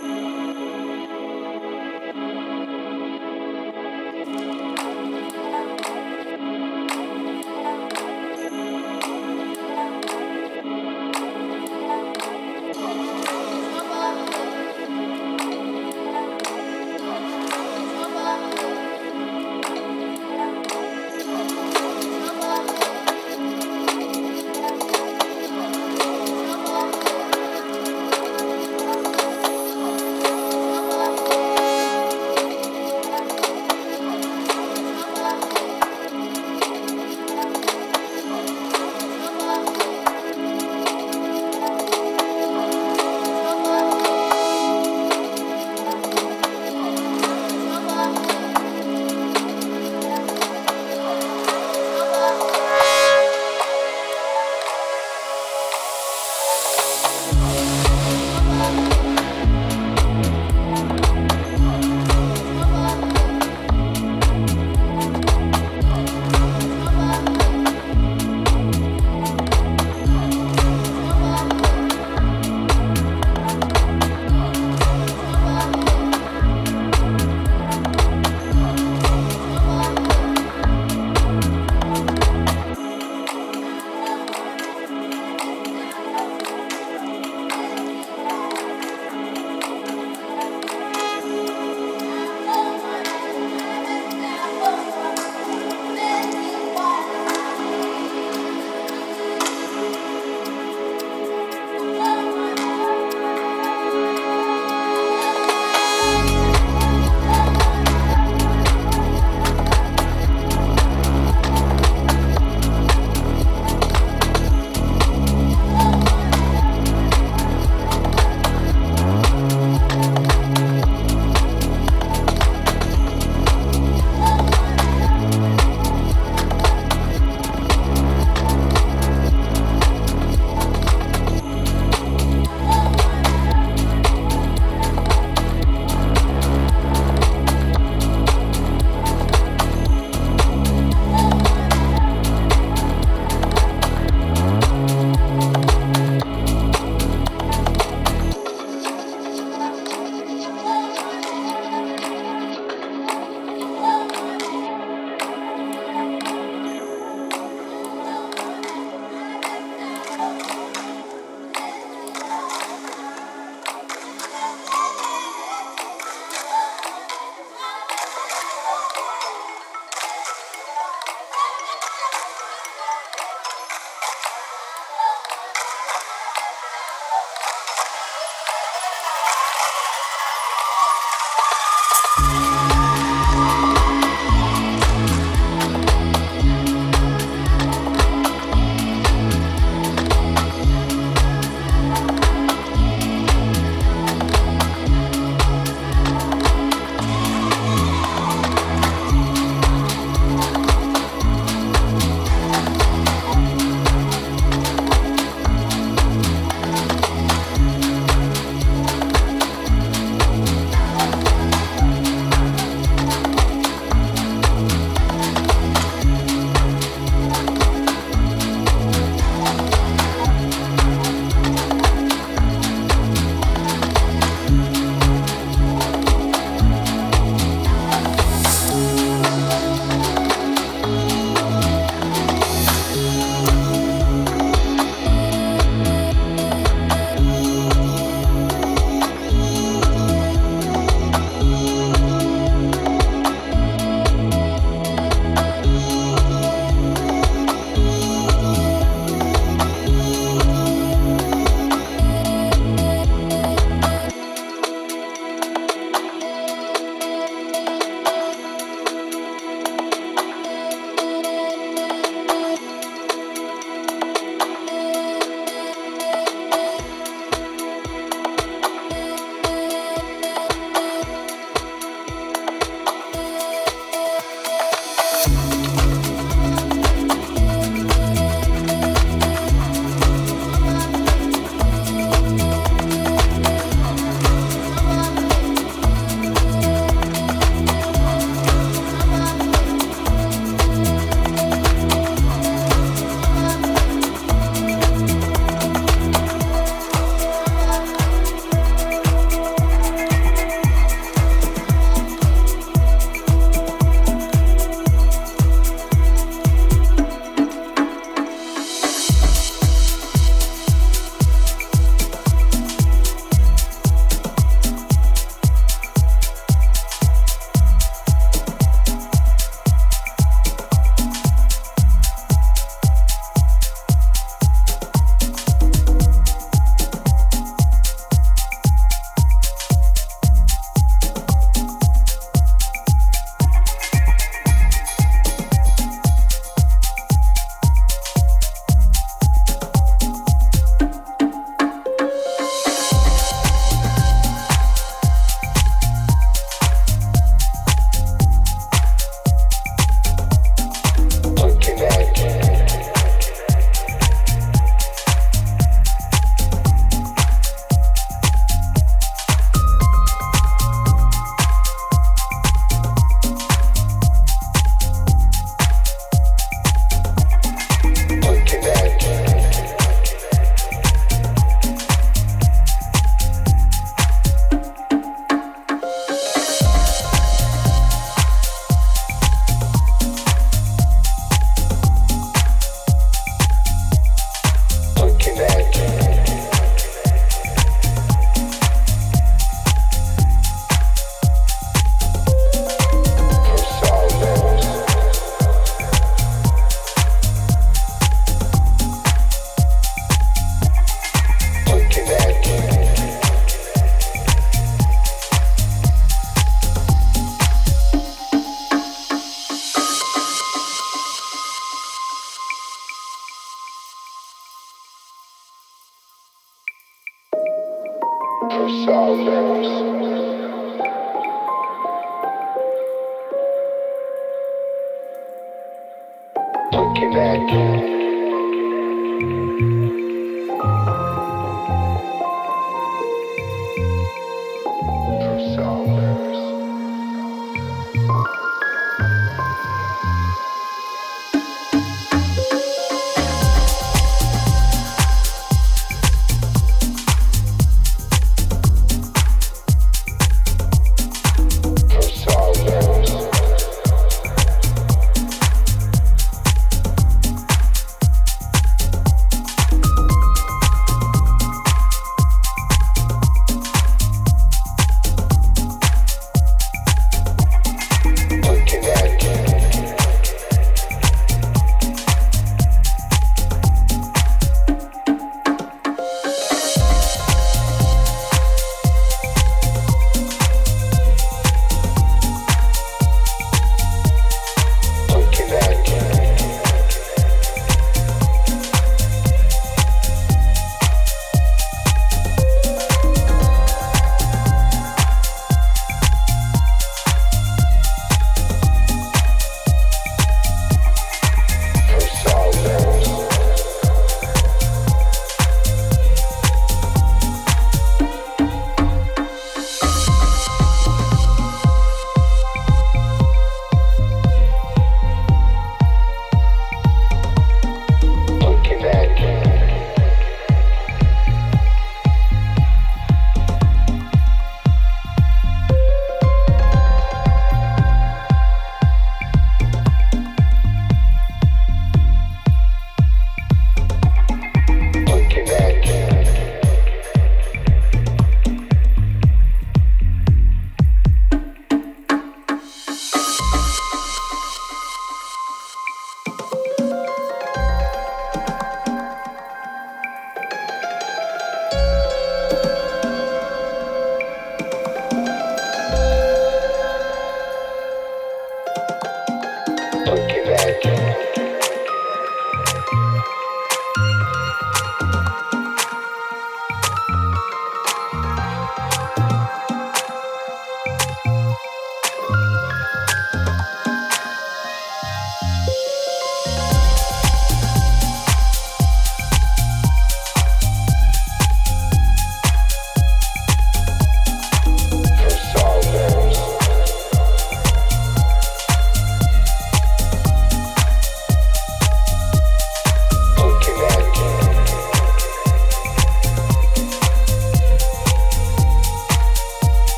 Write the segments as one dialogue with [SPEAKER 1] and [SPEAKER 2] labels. [SPEAKER 1] Thank you.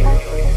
[SPEAKER 1] Stereo.